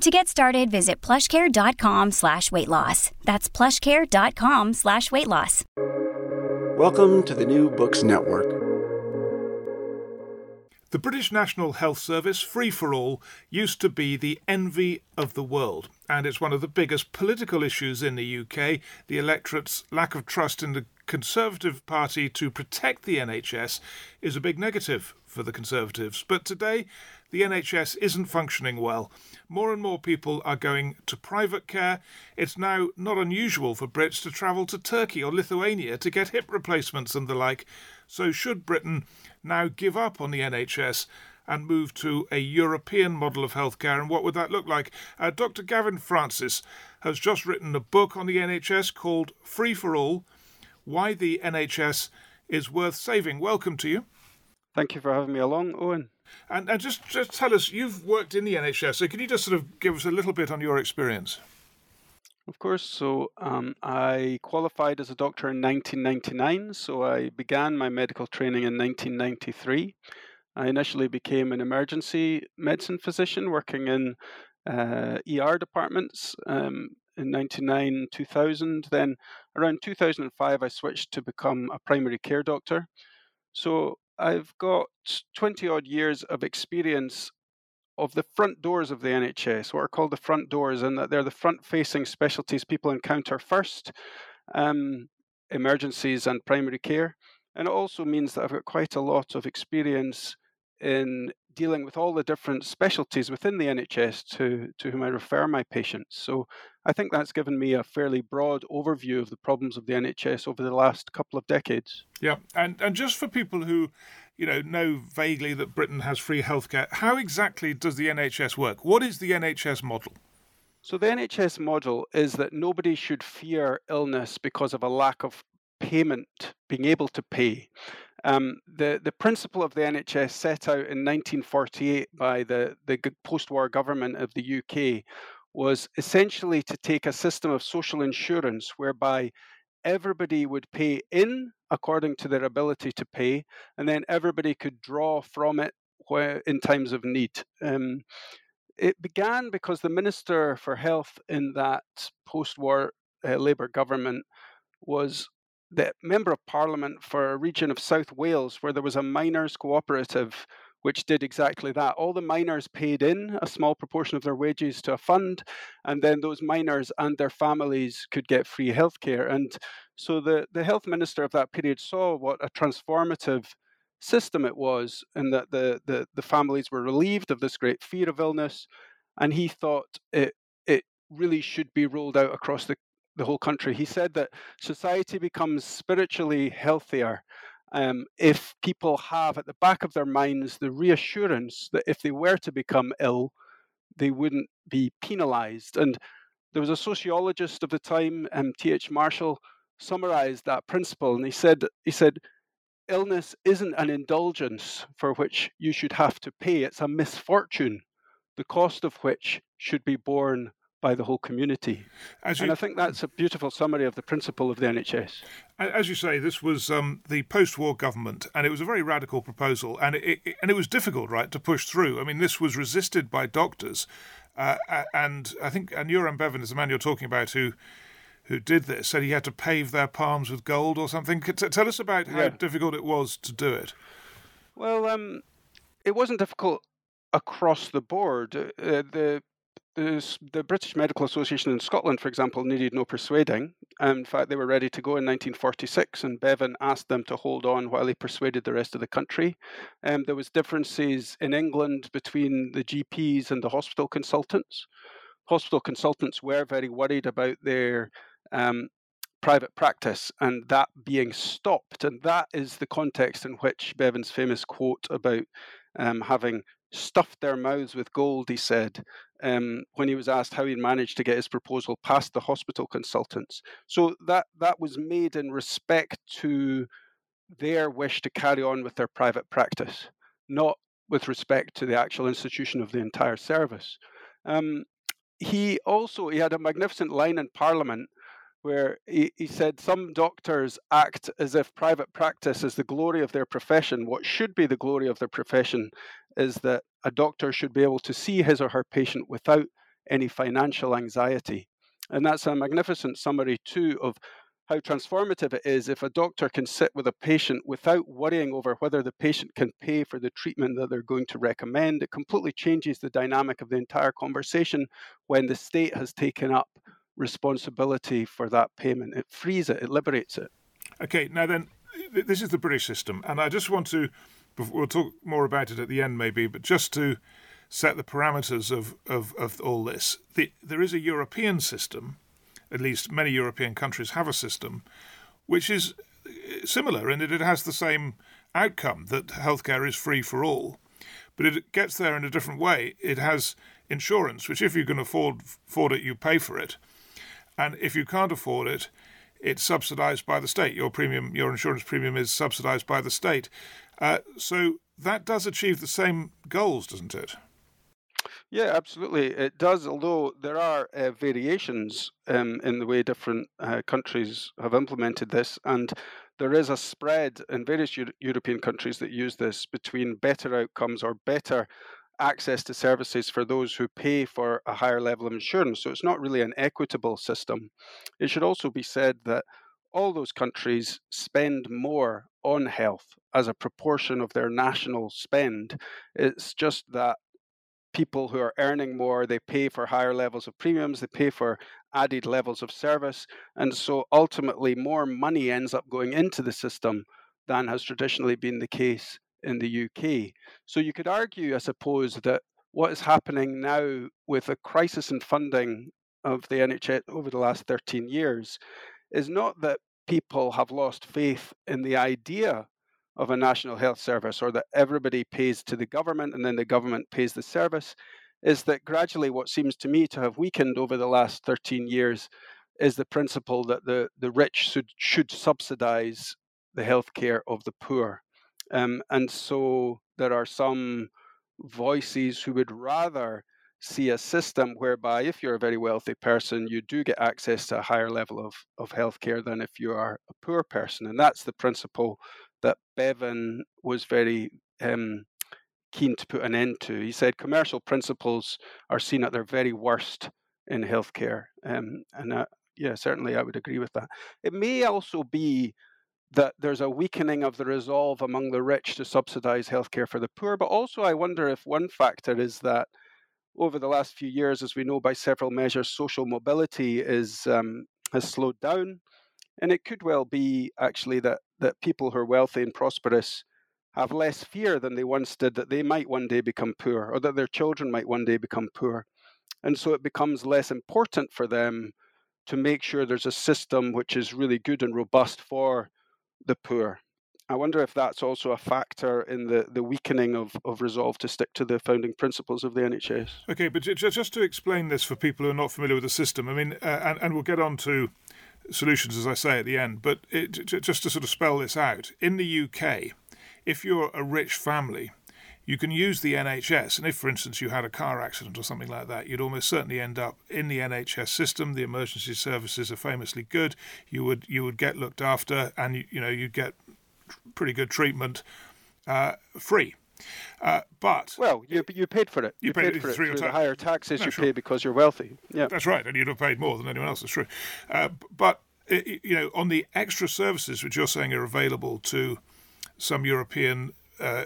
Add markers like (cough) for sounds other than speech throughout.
To get started, visit plushcare.com slash weight loss. That's plushcare.com slash weight loss. Welcome to the New Books Network. The British National Health Service, free for all, used to be the envy of the world, and it's one of the biggest political issues in the UK. The electorate's lack of trust in the Conservative Party to protect the NHS is a big negative for the Conservatives. But today, the NHS isn't functioning well. More and more people are going to private care. It's now not unusual for Brits to travel to Turkey or Lithuania to get hip replacements and the like. So, should Britain now give up on the NHS and move to a European model of healthcare? And what would that look like? Uh, Dr. Gavin Francis has just written a book on the NHS called Free for All Why the NHS is Worth Saving. Welcome to you. Thank you for having me along, Owen. And, and just, just tell us, you've worked in the NHS, so can you just sort of give us a little bit on your experience? Of course. So um, I qualified as a doctor in 1999. So I began my medical training in 1993. I initially became an emergency medicine physician working in uh, ER departments um, in 99 2000. Then around 2005, I switched to become a primary care doctor. So I've got 20 odd years of experience of the front doors of the NHS, what are called the front doors, and that they're the front facing specialties people encounter first um, emergencies and primary care. And it also means that I've got quite a lot of experience in dealing with all the different specialties within the NHS to, to whom I refer my patients. So I think that's given me a fairly broad overview of the problems of the NHS over the last couple of decades. Yeah, and, and just for people who you know, know vaguely that Britain has free healthcare. How exactly does the NHS work? What is the NHS model? So, the NHS model is that nobody should fear illness because of a lack of payment, being able to pay. Um, the, the principle of the NHS set out in 1948 by the, the post war government of the UK was essentially to take a system of social insurance whereby everybody would pay in according to their ability to pay, and then everybody could draw from it in times of need. Um, it began because the Minister for Health in that post war uh, Labour government was the Member of Parliament for a region of South Wales where there was a miners' cooperative which did exactly that. All the miners paid in a small proportion of their wages to a fund, and then those miners and their families could get free healthcare. And so the, the health minister of that period saw what a transformative system it was, and that the, the, the families were relieved of this great fear of illness. And he thought it, it really should be rolled out across the, the whole country. He said that society becomes spiritually healthier um, if people have at the back of their minds the reassurance that if they were to become ill, they wouldn't be penalized. And there was a sociologist of the time, um, T.H. Marshall, summarized that principle, and he said, he said, illness isn't an indulgence for which you should have to pay; it's a misfortune, the cost of which should be borne by the whole community. You, and I think that's a beautiful summary of the principle of the NHS. As you say, this was um, the post-war government, and it was a very radical proposal, and it, it, and it was difficult, right, to push through. I mean, this was resisted by doctors, uh, and I think Aneurin Bevan is the man you're talking about who who did this said he had to pave their palms with gold or something. Tell us about how yeah. difficult it was to do it. Well, um, it wasn't difficult across the board. Uh, the the, the British Medical Association in Scotland, for example, needed no persuading. in fact, they were ready to go in 1946, and Bevan asked them to hold on while he persuaded the rest of the country. Um, there was differences in England between the GPs and the hospital consultants. Hospital consultants were very worried about their um, private practice and that being stopped. And that is the context in which Bevan's famous quote about um, having stuffed their mouths with gold, he said, um, when he was asked how he managed to get his proposal past the hospital consultants. So that, that was made in respect to their wish to carry on with their private practice, not with respect to the actual institution of the entire service. Um, he also he had a magnificent line in Parliament where he, he said some doctors act as if private practice is the glory of their profession. What should be the glory of their profession is that a doctor should be able to see his or her patient without any financial anxiety. And that's a magnificent summary, too, of how transformative it is if a doctor can sit with a patient without worrying over whether the patient can pay for the treatment that they're going to recommend. It completely changes the dynamic of the entire conversation when the state has taken up responsibility for that payment. It frees it, it liberates it. Okay, now then, this is the British system, and I just want to, we'll talk more about it at the end maybe, but just to set the parameters of, of, of all this, the, there is a European system, at least many European countries have a system, which is uh, similar in that it has the same outcome that healthcare is free for all, but it gets there in a different way. It has insurance, which if you can afford afford it, you pay for it. And if you can't afford it, it's subsidized by the state. Your premium, your insurance premium is subsidized by the state. Uh, so that does achieve the same goals, doesn't it? Yeah, absolutely. It does, although there are uh, variations um, in the way different uh, countries have implemented this. And there is a spread in various Euro- European countries that use this between better outcomes or better access to services for those who pay for a higher level of insurance. So it's not really an equitable system. It should also be said that all those countries spend more on health as a proportion of their national spend. It's just that people who are earning more, they pay for higher levels of premiums, they pay for added levels of service. And so ultimately, more money ends up going into the system than has traditionally been the case in the UK. So you could argue, I suppose, that what is happening now with a crisis in funding of the NHS over the last 13 years is not that people have lost faith in the idea of a national health service or that everybody pays to the government and then the government pays the service is that gradually what seems to me to have weakened over the last 13 years is the principle that the, the rich should, should subsidize the healthcare of the poor. Um, and so there are some voices who would rather see a system whereby if you're a very wealthy person, you do get access to a higher level of, of healthcare than if you are a poor person. And that's the principle that Bevan was very um, keen to put an end to. He said commercial principles are seen at their very worst in healthcare. Um, and uh, yeah, certainly I would agree with that. It may also be that there's a weakening of the resolve among the rich to subsidize healthcare for the poor. But also, I wonder if one factor is that over the last few years, as we know by several measures, social mobility is um, has slowed down, and it could well be actually that that people who are wealthy and prosperous have less fear than they once did that they might one day become poor, or that their children might one day become poor, and so it becomes less important for them to make sure there's a system which is really good and robust for the poor. I wonder if that's also a factor in the, the weakening of, of resolve to stick to the founding principles of the NHS. Okay, but just to explain this for people who are not familiar with the system, I mean, uh, and, and we'll get on to solutions as I say at the end, but it, just to sort of spell this out, in the UK, if you're a rich family, you can use the NHS. And if, for instance, you had a car accident or something like that, you'd almost certainly end up in the NHS system. The emergency services are famously good. You would you would get looked after, and you, you know you'd get pretty good treatment uh, free. Uh, but well, you you paid for it. You, you paid, paid, for it through the higher taxes no, you sure. pay because you're wealthy. Yeah, that's right, and you'd have paid more than anyone else. That's true. Uh, but you know, on the extra services which you're saying are available to some European uh,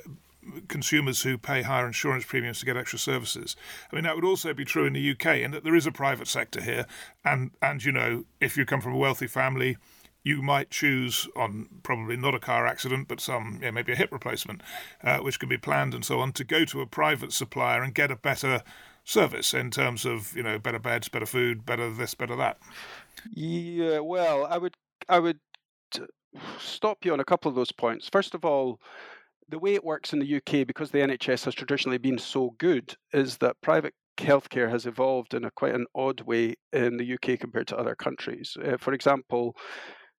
consumers who pay higher insurance premiums to get extra services. I mean, that would also be true in the UK, in that there is a private sector here, and and you know, if you come from a wealthy family, you might choose on probably not a car accident, but some yeah, maybe a hip replacement, uh, which can be planned and so on, to go to a private supplier and get a better service in terms of you know better beds, better food, better this, better that. Yeah, well, I would I would stop you on a couple of those points. First of all, the way it works in the UK, because the NHS has traditionally been so good, is that private healthcare has evolved in a quite an odd way in the UK compared to other countries. Uh, for example,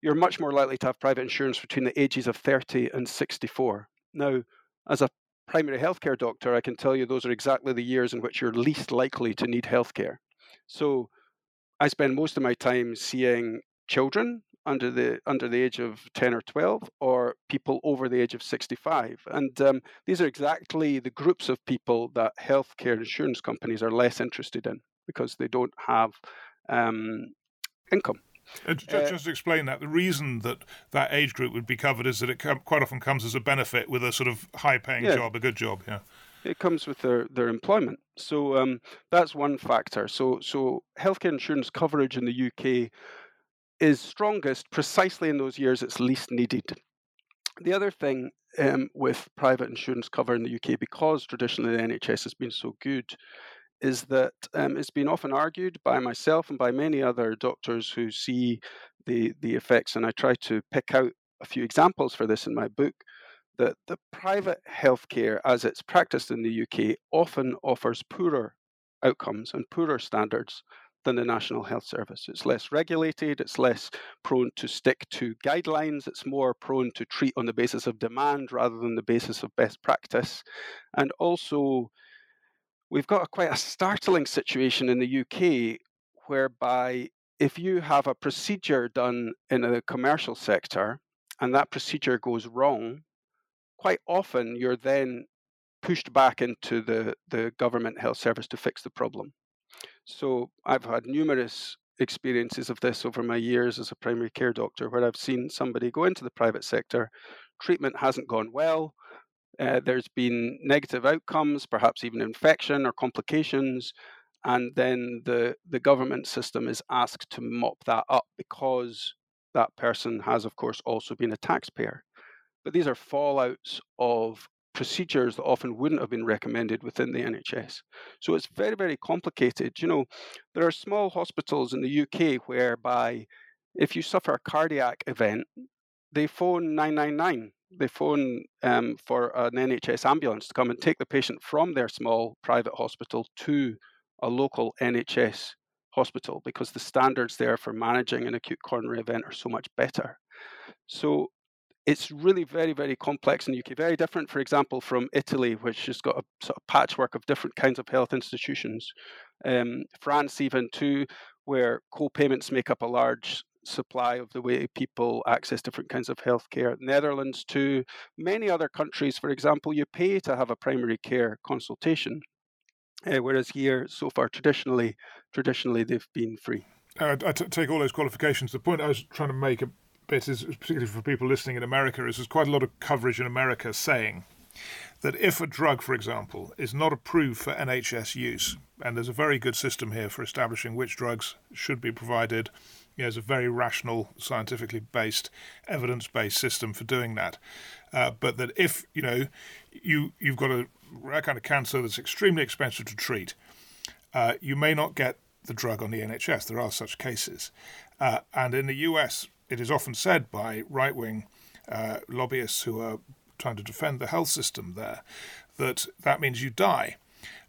you're much more likely to have private insurance between the ages of 30 and 64. Now, as a primary healthcare doctor, I can tell you those are exactly the years in which you're least likely to need healthcare. So I spend most of my time seeing children under the under the age of 10 or 12 or people over the age of 65 and um, these are exactly the groups of people that healthcare insurance companies are less interested in because they don't have um, income uh, just, uh, just, to explain that, the reason that that age group would be covered is that it com- quite often comes as a benefit with a sort of high-paying yeah. job, a good job. Yeah, it comes with their, their employment. So um, that's one factor. So so healthcare insurance coverage in the UK is strongest precisely in those years it's least needed. The other thing um, with private insurance cover in the UK, because traditionally the NHS has been so good, is that um, it's been often argued by myself and by many other doctors who see the, the effects, and I try to pick out a few examples for this in my book, that the private healthcare as it's practiced in the UK often offers poorer outcomes and poorer standards than the National Health Service. It's less regulated, it's less prone to stick to guidelines, it's more prone to treat on the basis of demand rather than the basis of best practice. And also, we've got a, quite a startling situation in the UK whereby if you have a procedure done in a commercial sector and that procedure goes wrong, quite often you're then pushed back into the, the government health service to fix the problem. So I've had numerous experiences of this over my years as a primary care doctor where I've seen somebody go into the private sector, treatment hasn't gone well, uh, there's been negative outcomes, perhaps even infection or complications, and then the, the government system is asked to mop that up because that person has, of course, also been a taxpayer. But these are fallouts of procedures that often wouldn't have been recommended within the NHS. So it's very, very complicated. You know, there are small hospitals in the UK whereby if you suffer a cardiac event, they phone 999 they phone um, for an NHS ambulance to come and take the patient from their small private hospital to a local NHS hospital because the standards there for managing an acute coronary event are so much better. So it's really very, very complex in the UK. Very different, for example, from Italy, which has got a sort of patchwork of different kinds of health institutions. Um, France, even too, where co-payments make up a large supply of the way people access different kinds of healthcare. Netherlands, too. Many other countries, for example, you pay to have a primary care consultation, uh, whereas here, so far, traditionally, traditionally they've been free. Uh, I take all those qualifications. The point I was trying to make bit is, particularly for people listening in America, is there's quite a lot of coverage in America saying that if a drug, for example, is not approved for NHS use, and there's a very good system here for establishing which drugs should be provided you know, a very rational, scientifically based, evidence based system for doing that. Uh, but that if you know you you've got a rare kind of cancer that's extremely expensive to treat, uh, you may not get the drug on the NHS. There are such cases, uh, and in the US, it is often said by right wing uh, lobbyists who are trying to defend the health system there that that means you die.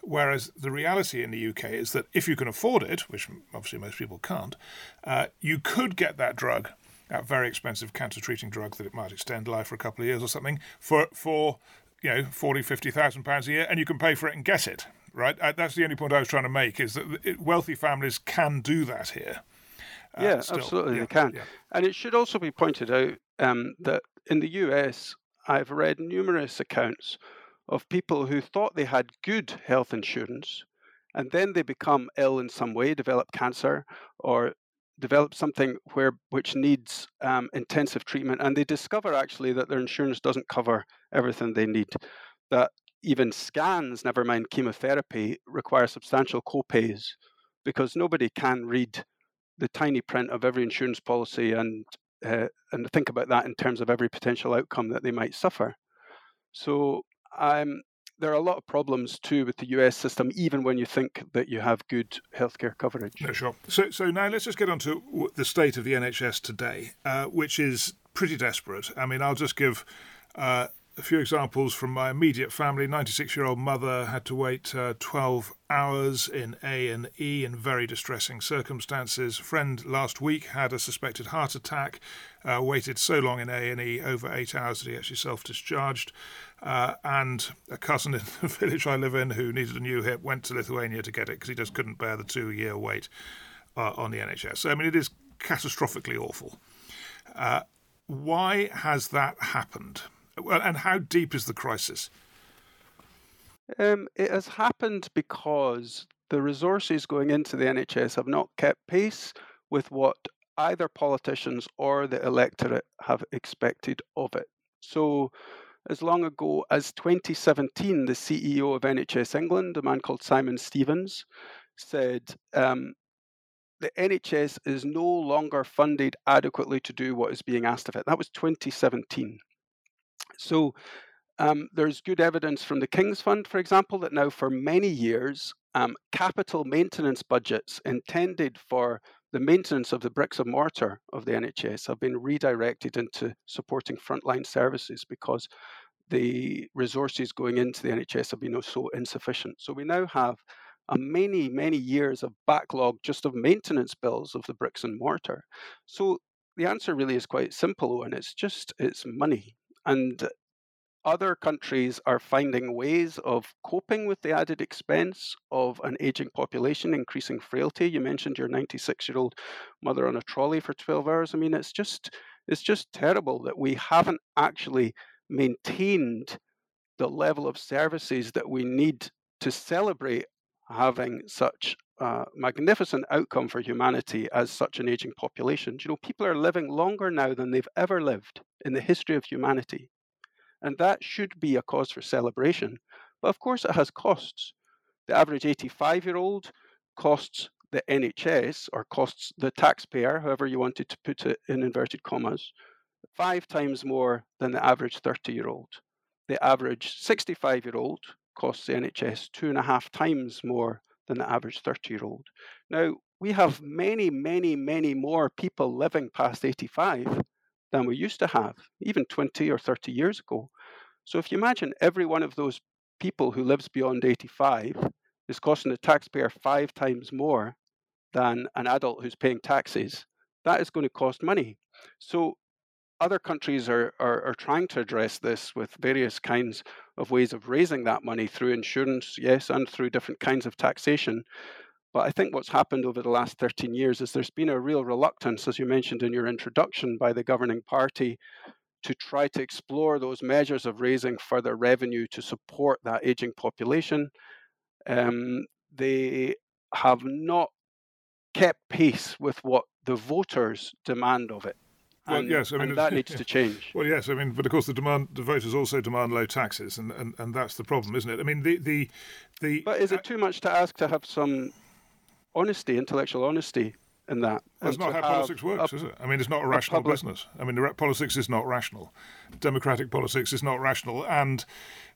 Whereas the reality in the UK is that if you can afford it, which obviously most people can't, uh, you could get that drug, that very expensive cancer treating drug that it might extend life for a couple of years or something, for for you know forty, fifty thousand pounds a year, and you can pay for it and get it. Right, uh, that's the only point I was trying to make is that wealthy families can do that here. Uh, yeah, still. absolutely, yeah, they can. Yeah. And it should also be pointed out um, that in the US, I've read numerous accounts of people who thought they had good health insurance and then they become ill in some way, develop cancer or develop something where which needs um, intensive treatment, and they discover actually that their insurance doesn't cover everything they need. that even scans, never mind chemotherapy, require substantial copays because nobody can read the tiny print of every insurance policy and uh, and think about that in terms of every potential outcome that they might suffer. So um, there are a lot of problems too with the US system, even when you think that you have good healthcare coverage. No, sure. So, so now let's just get on to the state of the NHS today, uh, which is pretty desperate. I mean, I'll just give uh, a few examples from my immediate family. 96-year-old mother had to wait uh, 12 hours in A&E in very distressing circumstances. Friend last week had a suspected heart attack, uh, waited so long in A&E, over eight hours that he actually self-discharged. Uh, and a cousin in the (laughs) village I live in who needed a new hip went to Lithuania to get it because he just couldn't bear the two-year wait uh, on the NHS. So, I mean, it is catastrophically awful. Uh, why has that happened? And how deep is the crisis? Um, it has happened because the resources going into the NHS have not kept pace with what either politicians or the electorate have expected of it. So, as long ago as 2017, the CEO of NHS England, a man called Simon Stevens, said um, the NHS is no longer funded adequately to do what is being asked of it. That was 2017. So um, there's good evidence from the King's Fund, for example, that now for many years, um, capital maintenance budgets intended for the maintenance of the bricks and mortar of the NHS have been redirected into supporting frontline services because the resources going into the NHS have been so insufficient. So we now have a many, many years of backlog just of maintenance bills of the bricks and mortar. So the answer really is quite simple, and it's just it's money. And other countries are finding ways of coping with the added expense of an aging population, increasing frailty. You mentioned your 96 year old mother on a trolley for 12 hours. I mean, it's just it's just terrible that we haven't actually maintained the level of services that we need to celebrate having such a magnificent outcome for humanity as such an aging population. You know, people are living longer now than they've ever lived in the history of humanity. And that should be a cause for celebration. But of course, it has costs. The average 85 year old costs the NHS or costs the taxpayer, however you wanted to put it in inverted commas, five times more than the average 30 year old. The average 65 year old costs the NHS two and a half times more than the average 30 year old. Now, we have mm-hmm. many, many, many more people living past 85 than we used to have, even 20 or 30 years ago. So if you imagine every one of those people who lives beyond 85 is costing the taxpayer five times more than an adult who's paying taxes, that is going to cost money. So other countries are, are, are, trying to address this with various kinds of ways of raising that money through insurance, yes, and through different kinds of taxation. But I think what's happened over the last 13 years is there's been a real reluctance, as you mentioned in your introduction, by the governing party to try to explore those measures of raising further revenue to support that aging population. Um, they have not kept pace with what the voters demand of it. Well, and, yes, I mean that needs (laughs) to change. Well, yes, I mean, but of course the demand, the voters also demand low taxes, and, and, and that's the problem, isn't it? I mean, the the the. But is it too much to ask to have some honesty, intellectual honesty in that. That's not how politics works, a, is it? I mean, it's not a rational a business. I mean, politics is not rational. Democratic politics is not rational, and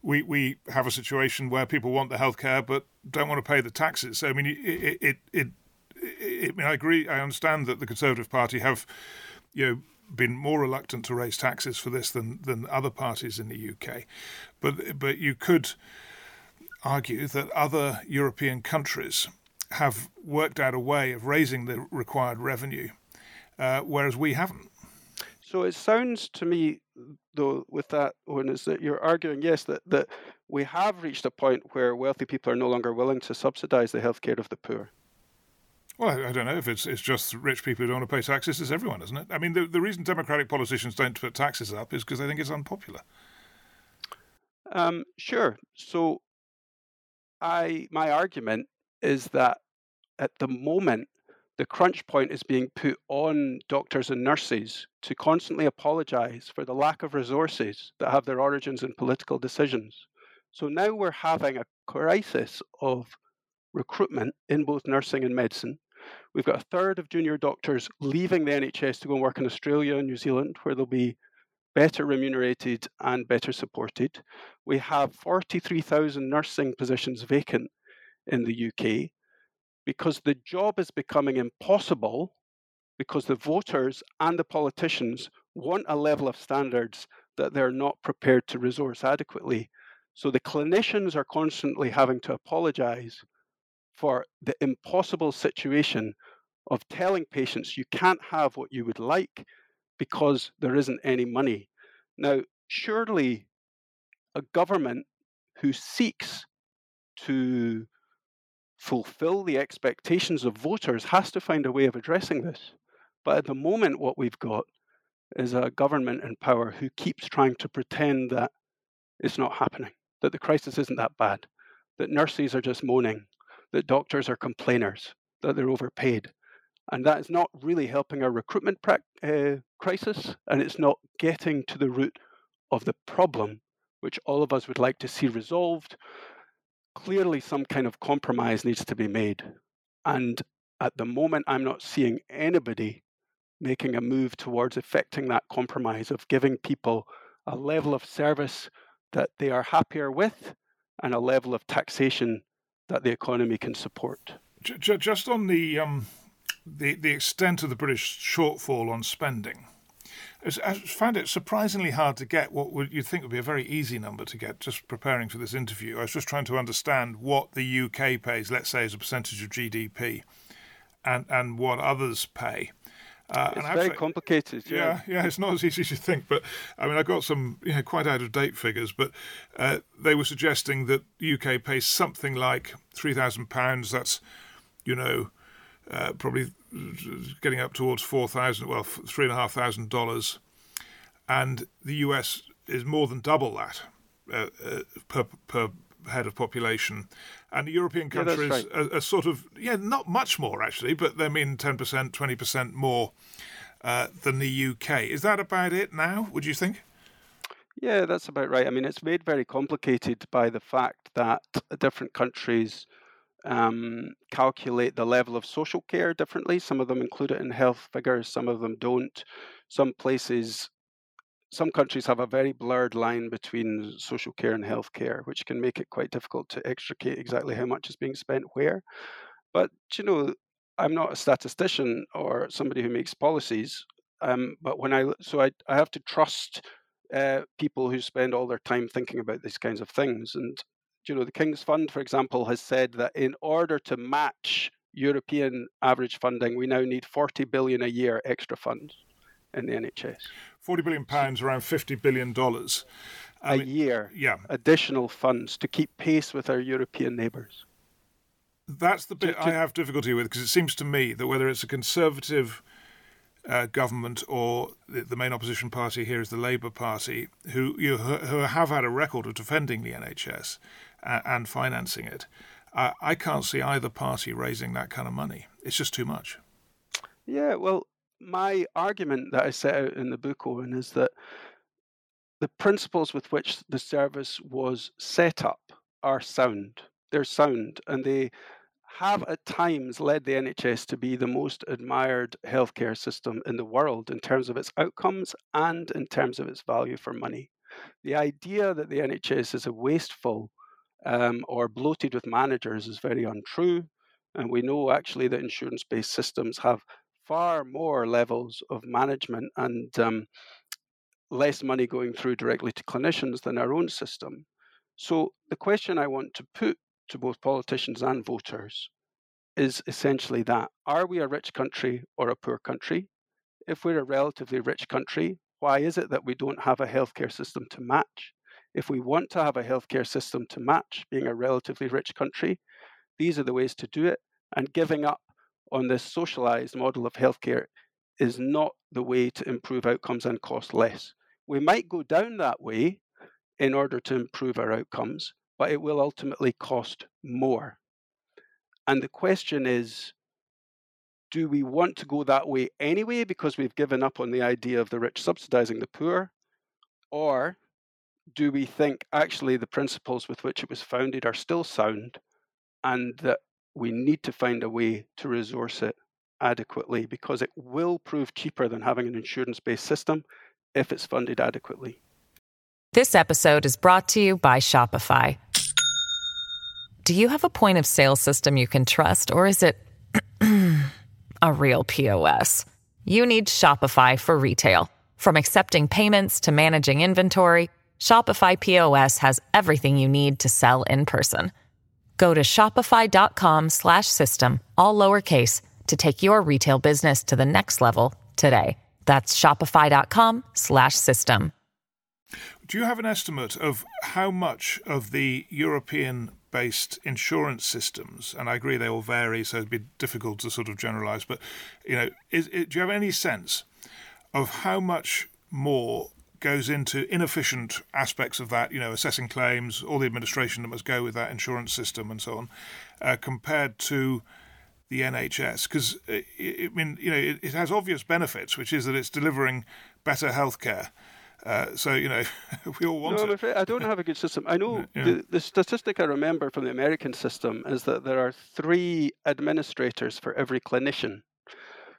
we we have a situation where people want the healthcare but don't want to pay the taxes. So I mean, it it it. it I mean, I agree. I understand that the Conservative Party have, you know, been more reluctant to raise taxes for this than than other parties in the UK, but but you could argue that other European countries have worked out a way of raising the required revenue, uh, whereas we haven't. So it sounds to me, though, with that, Owen, is that you're arguing, yes, that, that we have reached a point where wealthy people are no longer willing to subsidise the healthcare of the poor. Well, I, I, don't know if it's it's just rich people who don't want to pay taxes. It's everyone, isn't it? I mean, the, the reason Democratic politicians don't put taxes up is because they think it's unpopular. Um, sure. So, I my argument is that at the moment, the crunch point is being put on doctors and nurses to constantly apologize for the lack of resources that have their origins in political decisions. So now we're having a crisis of recruitment in both nursing and medicine. We've got a third of junior doctors leaving the NHS to go and work in Australia and New Zealand, where they'll be better remunerated and better supported. We have 43,000 nursing positions vacant in the UK because the job is becoming impossible because the voters and the politicians want a level of standards that they're not prepared to resource adequately. So the clinicians are constantly having to apologize for the impossible situation of telling patients you can't have what you would like because there isn't any money. Now, surely a government who seeks to fulfill the expectations of voters has to find a way of addressing this. But at the moment, what we've got is a government in power who keeps trying to pretend that it's not happening, that the crisis isn't that bad, that nurses are just moaning, that doctors are complainers, that they're overpaid. And that is not really helping our recruitment pra- uh, crisis, and it's not getting to the root of the problem, which all of us would like to see resolved. Clearly, some kind of compromise needs to be made. And at the moment, I'm not seeing anybody making a move towards effecting that compromise of giving people a level of service that they are happier with and a level of taxation that the economy can support. Just on the um, the the extent of the British shortfall on spending, I found it surprisingly hard to get what would you'd think would be a very easy number to get. Just preparing for this interview, I was just trying to understand what the UK pays, let's say, as a percentage of GDP, and and what others pay. Uh, it's very complicated. Yeah. yeah. yeah, it's not as easy as you think. But I mean, I got some you know, quite out of date figures, but uh, they were suggesting that UK pays something like three thousand pounds. That's you know uh, probably getting up towards four thousand, well, three and a half thousand dollars, and the US is more than double that uh, uh, per per head of population, and European countries yeah, right. are, are, sort of yeah not much more actually, but they mean ten percent, twenty percent more uh, than the UK. Is that about it now? Would you think? Yeah, that's about right. I mean, it's made very complicated by the fact that different countries um, calculate the level of social care differently. Some of them include it in health figures, some of them don't. Some places some countries have a very blurred line between social care and healthcare, which can make it quite difficult to extricate exactly how much is being spent where. But you know, I'm not a statistician or somebody who makes policies. Um, but when I so I, I have to trust uh, people who spend all their time thinking about these kinds of things. And you know, the King's Fund, for example, has said that in order to match European average funding, we now need 40 billion a year extra funds in the NHS. 40 billion pounds, around 50 billion dollars a mean, year. Yeah. Additional funds to keep pace with our European neighbours. That's the bit to, to, I have difficulty with because it seems to me that whether it's a conservative uh, government or the, the, main opposition party here is the Labour Party, who you who have had a record of defending the NHS uh, and financing it, uh, I can't see either party raising that kind of money. It's just too much. Yeah, well, my argument that I set out in the book, Owen, is that the principles with which the service was set up are sound. They're sound, and they have at times led the NHS to be the most admired healthcare system in the world in terms of its outcomes and in terms of its value for money. The idea that the NHS is a wasteful um, or bloated with managers is very untrue. And we know actually that insurance based systems have far more levels of management and um, less money going through directly to clinicians than our own system. So, the question I want to put to both politicians and voters is essentially that Are we a rich country or a poor country? If we're a relatively rich country, why is it that we don't have a healthcare system to match? If we want to have a healthcare system to match being a relatively rich country, these are the ways to do it. And giving up on this socialized model of healthcare is not the way to improve outcomes and cost less. We might go down that way in order to improve our outcomes, but it will ultimately cost more. And the question is do we want to go that way anyway because we've given up on the idea of the rich subsidizing the poor? Or do we think actually the principles with which it was founded are still sound and that we need to find a way to resource it adequately because it will prove cheaper than having an insurance based system if it's funded adequately. This episode is brought to you by Shopify. Do you have a point of sale system you can trust, or is it (clears throat) a real POS? You need Shopify for retail. From accepting payments to managing inventory, Shopify POS has everything you need to sell in person. Go to shopify.com slash system, all lowercase to take your retail business to the next level today. That's shopify.com slash system. Do you have an estimate of how much of the European based insurance systems, and I agree they all vary, so it'd be difficult to sort of generalize, but you know, is, do you have any sense of how much more goes into inefficient aspects of that, you know, assessing claims, all the administration that must go with that insurance system and so on, uh, compared to the NHS? Because, I mean, you know, it, it, has obvious benefits, which is that it's delivering better healthcare. Uh, so you know, (laughs) we all want no, it. I'm afraid I don't have a good system. I know (laughs) yeah. the, the statistic I remember from the American system is that there are three administrators for every clinician.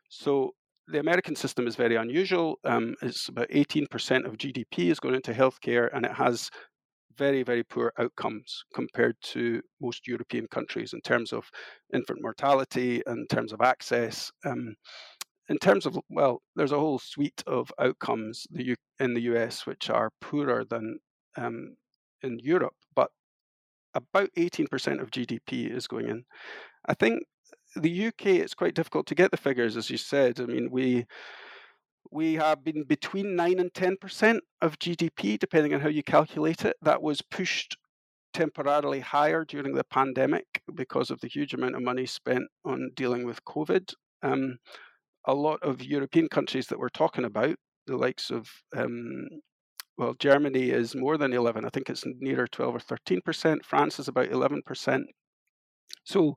So the American system is very unusual. Um, it's about 18% of GDP is going into healthcare, and it has very, very poor outcomes compared to most European countries in terms of infant mortality, in terms of access. Um, in terms of, well, there's a whole suite of outcomes in the US which are poorer than um, in Europe, but about 18% of GDP is going in. I think the UK, it's quite difficult to get the figures, as you said. I mean, we we have been between nine and ten percent of GDP, depending on how you calculate it. That was pushed temporarily higher during the pandemic because of the huge amount of money spent on dealing with COVID. Um, a lot of European countries that we're talking about, the likes of um, well, Germany is more than 11. I think it's nearer 12 or 13 percent. France is about 11 percent. So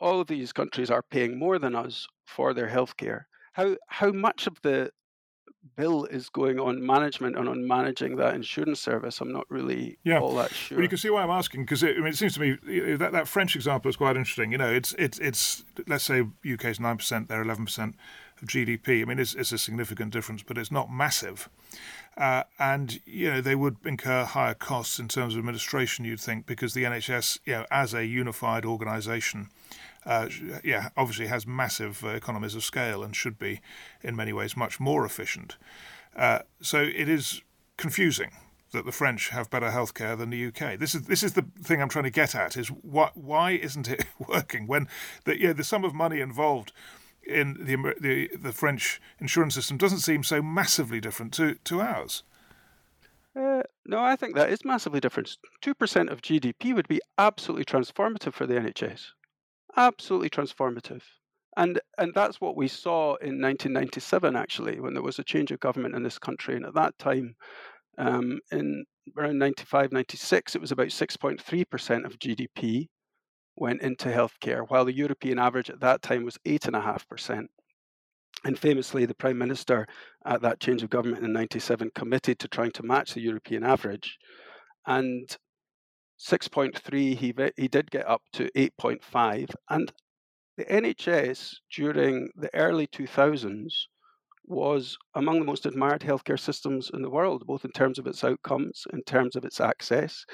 all of these countries are paying more than us for their healthcare. How how much of the bill is going on management and on managing that insurance service. I'm not really yeah. all that sure. Well, you can see why I'm asking because it, I mean, it seems to me that that French example is quite interesting. You know, it's it's it's let's say UK's nine percent, they're eleven percent of GDP. I mean, it's, it's a significant difference, but it's not massive. Uh, and you know they would incur higher costs in terms of administration. You'd think because the NHS, you know, as a unified organisation, uh, yeah, obviously has massive uh, economies of scale and should be, in many ways, much more efficient. Uh, so it is confusing that the French have better healthcare than the UK. This is this is the thing I'm trying to get at: is what why isn't it (laughs) working when the yeah the sum of money involved in the the, the French insurance system doesn't seem so massively different to to ours. Uh, no, I think that is massively different. Two percent of GDP would be absolutely transformative for the NHS absolutely transformative. And, and that's what we saw in 1997, actually, when there was a change of government in this country. And at that time, um, in around 95, 96, it was about 6.3% of GDP went into healthcare, while the European average at that time was 8.5%. And famously, the Prime Minister at that change of government in 97 committed to trying to match the European average. And 6.3, he, he did get up to 8.5. And the NHS during the early 2000s was among the most admired healthcare systems in the world, both in terms of its outcomes, in terms of its access,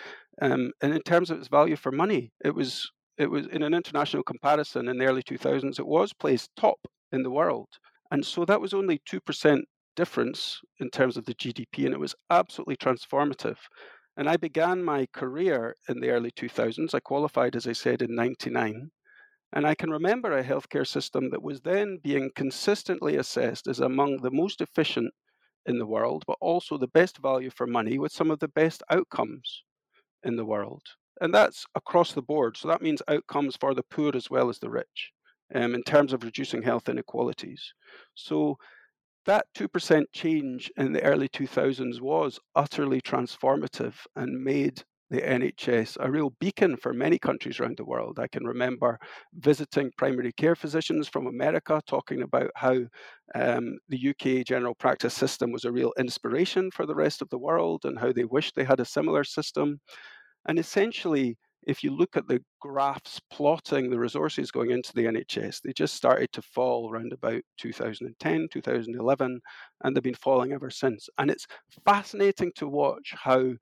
um, and in terms of its value for money. It was it was in an international comparison in the early 2000s. It was placed top in the world, and so that was only two percent difference in terms of the GDP, and it was absolutely transformative. And I began my career in the early 2000s. I qualified, as I said, in 99. And I can remember a healthcare system that was then being consistently assessed as among the most efficient in the world, but also the best value for money with some of the best outcomes in the world. And that's across the board. So that means outcomes for the poor as well as the rich um, in terms of reducing health inequalities. So that 2% change in the early 2000s was utterly transformative and made the NHS a real beacon for many countries around the world. I can remember visiting primary care physicians from America talking about how um, the UK general practice system was a real inspiration for the rest of the world and how they wished they had a similar system. And essentially, if you look at the graphs plotting the resources going into the NHS, they just started to fall around about 2010, 2011, and they've been falling ever since. And it's fascinating to watch how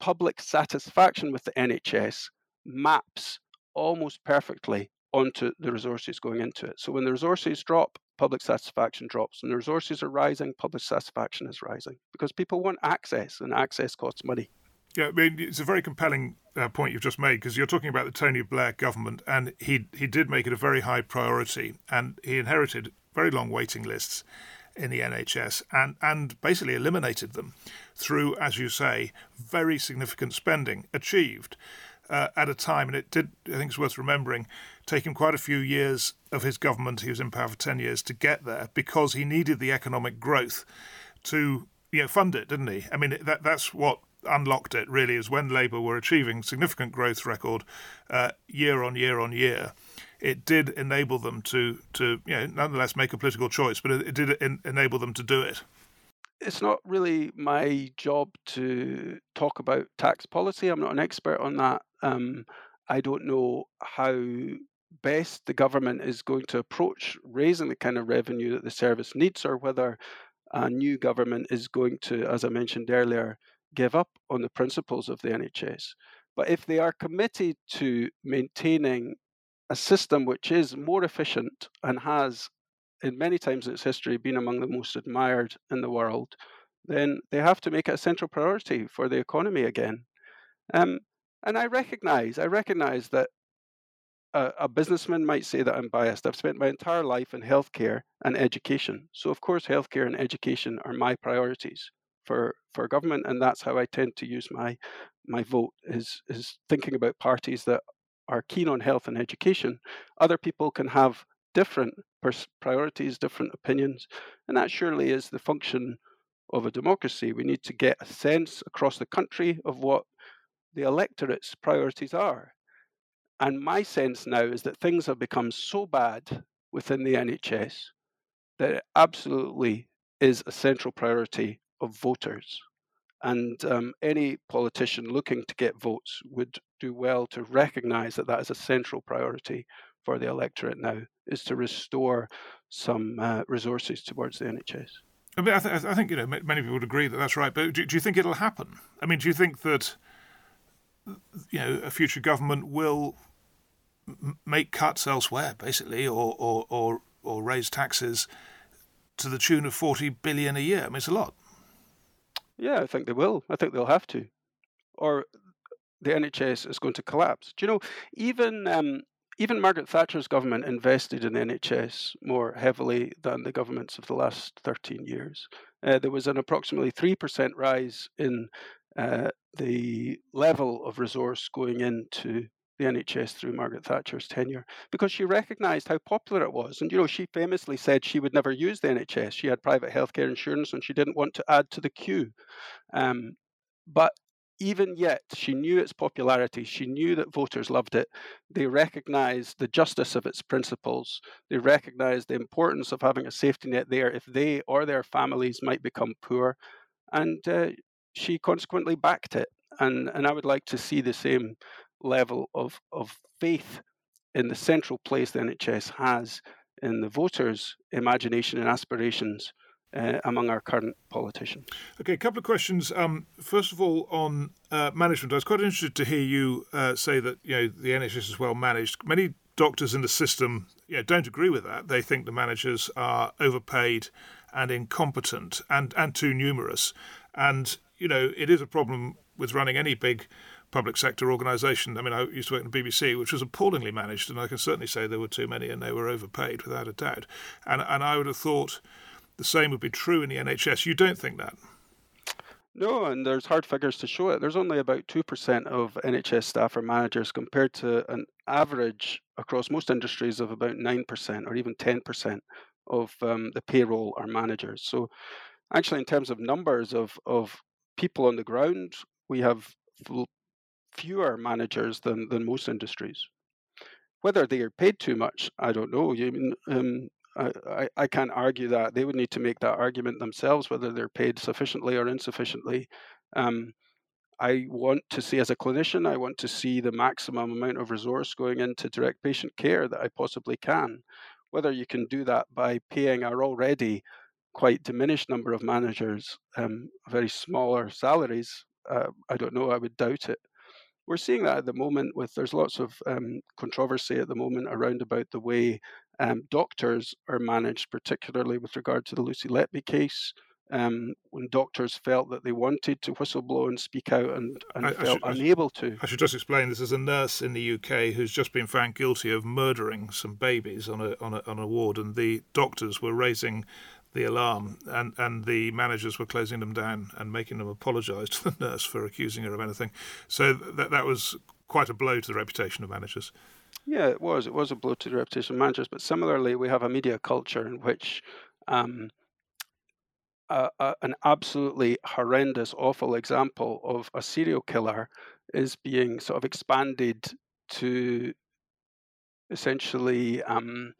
public satisfaction with the NHS maps almost perfectly onto the resources going into it. So when the resources drop, public satisfaction drops. When the resources are rising, public satisfaction is rising because people want access, and access costs money. Yeah, I mean, it's a very compelling uh, point you've just made because you're talking about the Tony Blair government, and he he did make it a very high priority, and he inherited very long waiting lists in the NHS and and basically eliminated them through, as you say, very significant spending achieved. Uh, at a time, and it did, I think it's worth remembering, take him quite a few years of his government, he was in power for 10 years, to get there because he needed the economic growth to you know, fund it, didn't he? I mean, that, that's what unlocked it really is when Labour were achieving significant growth record uh, year on year on year. It did enable them to to you know nonetheless make a political choice, but it, it did en- enable them to do it. It's not really my job to talk about tax policy. I'm not an expert on that. Um, I don't know how best the government is going to approach raising the kind of revenue that the service needs, or whether a new government is going to, as I mentioned earlier, give up on the principles of the NHS. But if they are committed to maintaining a system which is more efficient and has, in many times in its history, been among the most admired in the world, then they have to make it a central priority for the economy again. Um, and I recognize, I recognize that a, a, businessman might say that I'm biased. I've spent my entire life in healthcare and education. So, of course, healthcare and education are my priorities for for government, and that's how I tend to use my my vote is is thinking about parties that are keen on health and education. Other people can have different pers- priorities, different opinions, and that surely is the function of a democracy. We need to get a sense across the country of what the electorate's priorities are. And my sense now is that things have become so bad within the NHS that it absolutely is a central priority of voters. And um, any politician looking to get votes would do well to recognize that that is a central priority for the electorate now, is to restore some uh, resources towards the NHS. I mean, I, th- I, think you know many people would agree that that's right. But do, do, you think it'll happen? I mean, do you think that you know a future government will m- make cuts elsewhere, basically, or, or or or raise taxes to the tune of forty billion a year? I mean, it's a lot. Yeah, I think they will. I think they'll have to, or the NHS is going to collapse. Do you know? Even um, even Margaret Thatcher's government invested in NHS more heavily than the governments of the last 13 years. Uh, there was an approximately 3% rise in uh, the level of resource going into the NHS through Margaret Thatcher's tenure because she recognised how popular it was. And, you know, she famously said she would never use the NHS. She had private healthcare insurance and she didn't want to add to the queue. Um, but even yet, she knew its popularity. She knew that voters loved it. They recognised the justice of its principles. They recognised the importance of having a safety net there if they or their families might become poor. And uh, she consequently backed it. And, and I would like to see the same level of, of faith in the central place the NHS has in the voters' imagination and aspirations uh, among our current politicians. Okay, a couple of questions. Um, first of all, on uh, management, I was quite interested to hear you uh, say that you know the NHS is well managed. Many doctors in the system don't agree with that. They think the managers are overpaid and incompetent and, and too numerous. And you know it is a problem with running any big public sector organisation. I mean, I used to work in the BBC, which was appallingly managed, and I can certainly say there were too many and they were overpaid without a doubt. And and I would have thought the same would be true in the NHS. You don't think that? No, and there's hard figures to show it. There's only about 2% of NHS staff are managers compared to an average across most industries of about 9% or even 10% of um, the payroll are managers. So, actually, in terms of numbers of, of people on the ground, we have fewer managers than, than most industries. Whether they are paid too much, I don't know. You mean, um, I, I can't argue that. They would need to make that argument themselves, whether they're paid sufficiently or insufficiently. Um, I want to see, as a clinician, I want to see the maximum amount of resource going into direct patient care that I possibly can. Whether you can do that by paying our already quite diminished number of managers um, very smaller salaries, uh, I don't know, I would doubt it. We're seeing that at the moment with there's lots of um, controversy at the moment around about the way um, doctors are managed, particularly with regard to the Lucy Letby case. Um, when doctors felt that they wanted to whistleblow and speak out and, and I, felt I should, unable to. I should just explain this is a nurse in the UK who's just been found guilty of murdering some babies on a, on a, on a ward, and the doctors were raising the alarm, and, and the managers were closing them down and making them apologise (laughs) to the nurse for accusing her of anything. So that that was quite a blow to the reputation of managers. Yeah, it was. It was a blow to the reputation of managers. But similarly, we have a media culture in which um, a, a, an absolutely horrendous, awful example of a serial killer is being sort of expanded to essentially um,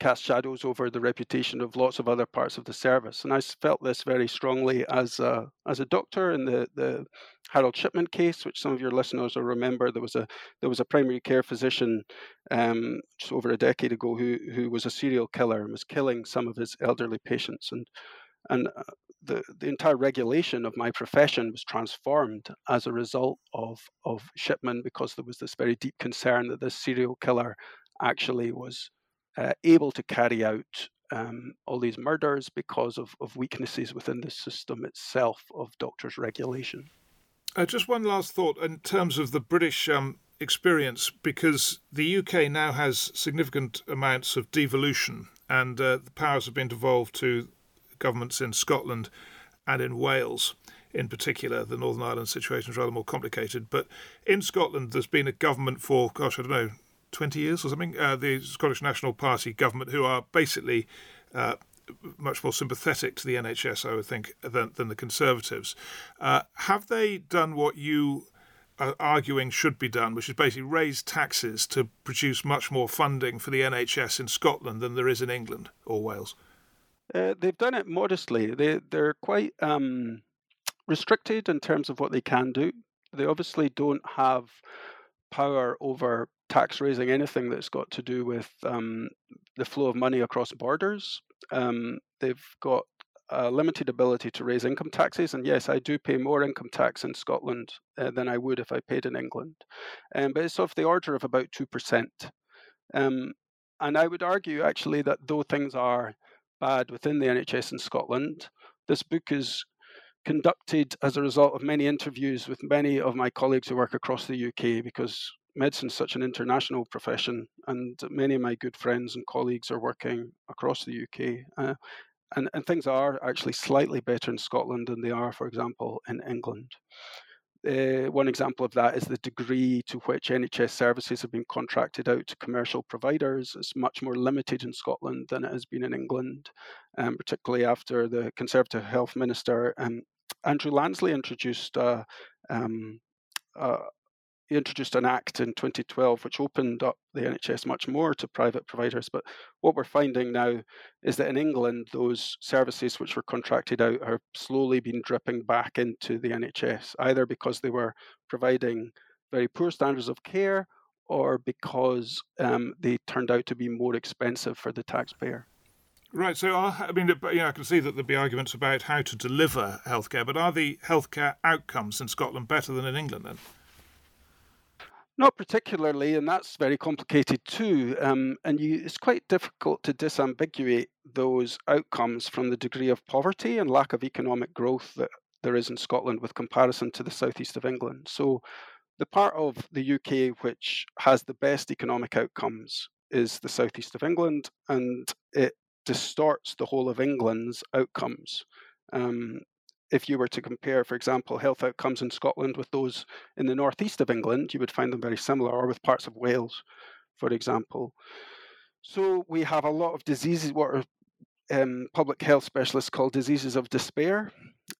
cast shadows over the reputation of lots of other parts of the service. And I felt this very strongly as a, as a doctor in the, the Harold Shipman case, which some of your listeners will remember. There was a there was a primary care physician um, just over a decade ago who who was a serial killer and was killing some of his elderly patients. And and uh, the, the entire regulation of my profession was transformed as a result of, of Shipman because there was this very deep concern that this serial killer actually was uh, able to carry out um, all these murders because of, of weaknesses within the system itself of doctors' regulation. Uh, just one last thought in terms of the British um, experience, because the UK now has significant amounts of devolution, and uh, the powers have been devolved to governments in Scotland and in Wales. In particular, the Northern Ireland situation is rather more complicated. But in Scotland, there's been a government for, gosh, I don't know, 20 years or something, uh, the Scottish National Party government, who are basically uh, much more sympathetic to the NHS, I would think, than, than the Conservatives. Uh, have they done what you are arguing should be done, which is basically raise taxes to produce much more funding for the NHS in Scotland than there is in England or Wales? Uh, they've done it modestly. They they're quite um, restricted in terms of what they can do. They obviously don't have power over tax raising anything that's got to do with um, the flow of money across borders. Um, they've got a limited ability to raise income taxes, and yes, I do pay more income tax in Scotland uh, than I would if I paid in England, um, but it's of the order of about two percent. Um, and I would argue actually that though things are bad within the NHS in Scotland, this book is conducted as a result of many interviews with many of my colleagues who work across the UK because medicine is such an international profession, and many of my good friends and colleagues are working across the UK. Uh, and, and things are actually slightly better in Scotland than they are, for example, in England. Uh, one example of that is the degree to which NHS services have been contracted out to commercial providers. It's much more limited in Scotland than it has been in England, um, particularly after the Conservative Health Minister um, Andrew Lansley introduced um, introduced an act in 2012 which opened up the NHS much more to private providers. But what we're finding now is that in England, those services which were contracted out are slowly been dripping back into the NHS, either because they were providing very poor standards of care or because um, they turned out to be more expensive for the taxpayer. Right. So, I mean, yeah, I can see that there'd be arguments about how to deliver healthcare, but are the healthcare outcomes in Scotland better than in England then? Not particularly, and that's very complicated too. Um, and you, it's quite difficult to disambiguate those outcomes from the degree of poverty and lack of economic growth that there is in Scotland with comparison to the southeast of England. So, the part of the UK which has the best economic outcomes is the southeast of England, and it distorts the whole of England's outcomes. Um, if you were to compare, for example, health outcomes in Scotland with those in the northeast of England, you would find them very similar, or with parts of Wales, for example. So we have a lot of diseases, what are um, public health specialists call diseases of despair.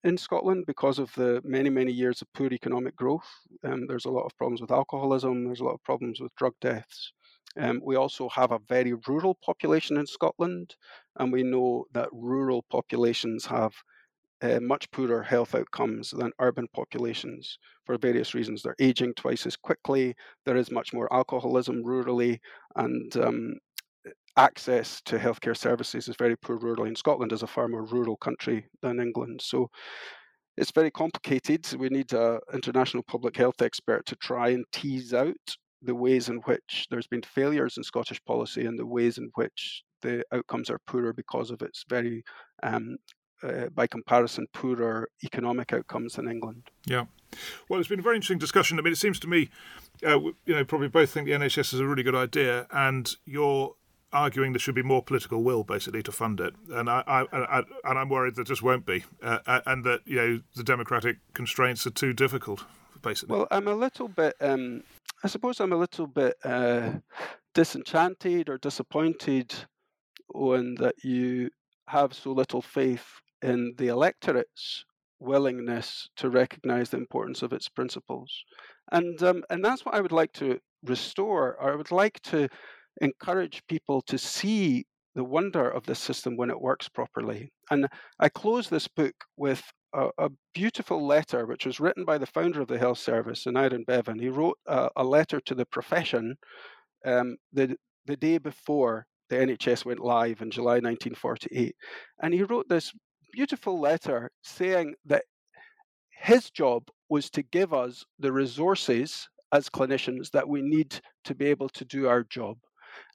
in Scotland because of the many, many years of poor economic growth. Um, there's a lot of problems with alcoholism, there's a lot of problems with drug deaths. Um, we also have a very rural population in Scotland, and we know that rural populations have uh, much poorer health outcomes than urban populations for various reasons. They're aging twice as quickly, there is much more alcoholism rurally, and um, access to healthcare services is very poor rurally. And Scotland is a far more rural country than England. So it's very complicated. We need an international public health expert to try and tease out the ways in which there's been failures in Scottish policy and the ways in which the outcomes are poorer because of its very, um, uh, by comparison, poorer economic outcomes in England. Yeah. Well, it's been a very interesting discussion. I mean, it seems to me, uh, you know, probably both think the NHS is a really good idea, and you're arguing there should be more political will, basically, to fund it. And I, I, I and I'm worried there just won't be, uh, uh, and that you know the democratic constraints are too difficult, basically. Well, I'm a little bit. Um, I suppose I'm a little bit uh, disenchanted or disappointed when that you have so little faith in the electorate's willingness to recognise the importance of its principles, and um, and that's what I would like to restore. Or I would like to encourage people to see the wonder of this system when it works properly. And I close this book with a, a, beautiful letter which was written by the founder of the health service, Aneurin Bevan. He wrote a, a letter to the profession um, the, the day before the NHS went live in July 1948. And he wrote this beautiful letter saying that his job was to give us the resources as clinicians that we need to be able to do our job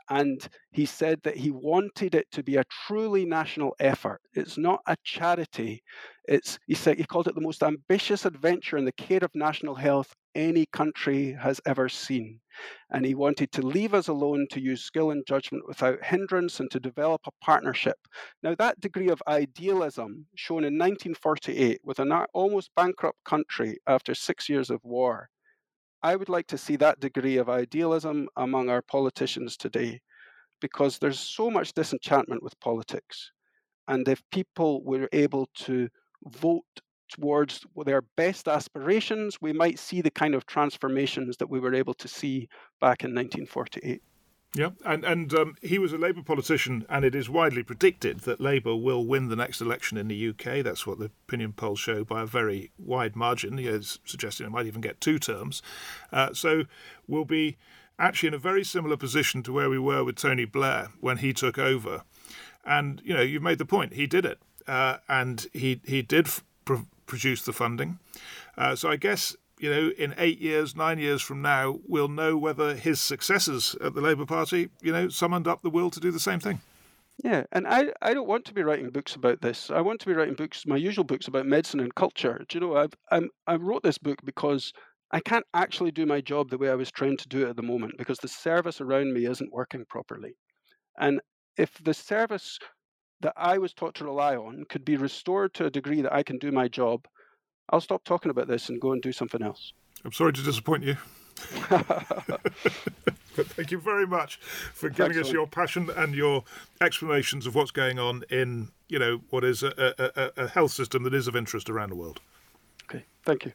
and he said that he wanted it to be a truly national effort. It's not a charity. It's he said he called it the most ambitious adventure in the care of national health any country has ever seen. And he wanted to leave us alone to use skill and judgment without hindrance and to develop a partnership. Now, that degree of idealism shown in 1948 with an almost bankrupt country after six years of war I would like to see that degree of idealism among our politicians today because there's so much disenchantment with politics. And if people were able to vote towards their best aspirations, we might see the kind of transformations that we were able to see back in 1948. Yeah, and and um, he was a Labour politician, and it is widely predicted that Labour will win the next election in the UK. That's what the opinion polls show by a very wide margin. He is suggesting it might even get two terms. Uh, so we'll be actually in a very similar position to where we were with Tony Blair when he took over. And you know, you've made the point. He did it, uh, and he he did produce the funding. Uh, so I guess you know, in eight years, nine years from now, we'll know whether his successors at the Labour Party, you know, summoned up the will to do the same thing. Yeah, and I, I don't want to be writing books about this. I want to be writing books, my usual books about medicine and culture. Do you know, I've, I'm, I wrote this book because I can't actually do my job the way I was trained to do it at the moment because the service around me isn't working properly. And if the service that I was taught to rely on could be restored to a degree that I can do my job, I'll stop talking about this and go and do something else. I'm sorry to disappoint you. (laughs) but thank you very much for giving Excellent. us your passion and your explanations of what's going on in, you know, what is a, a, a health system that is of interest around the world. Okay, thank you.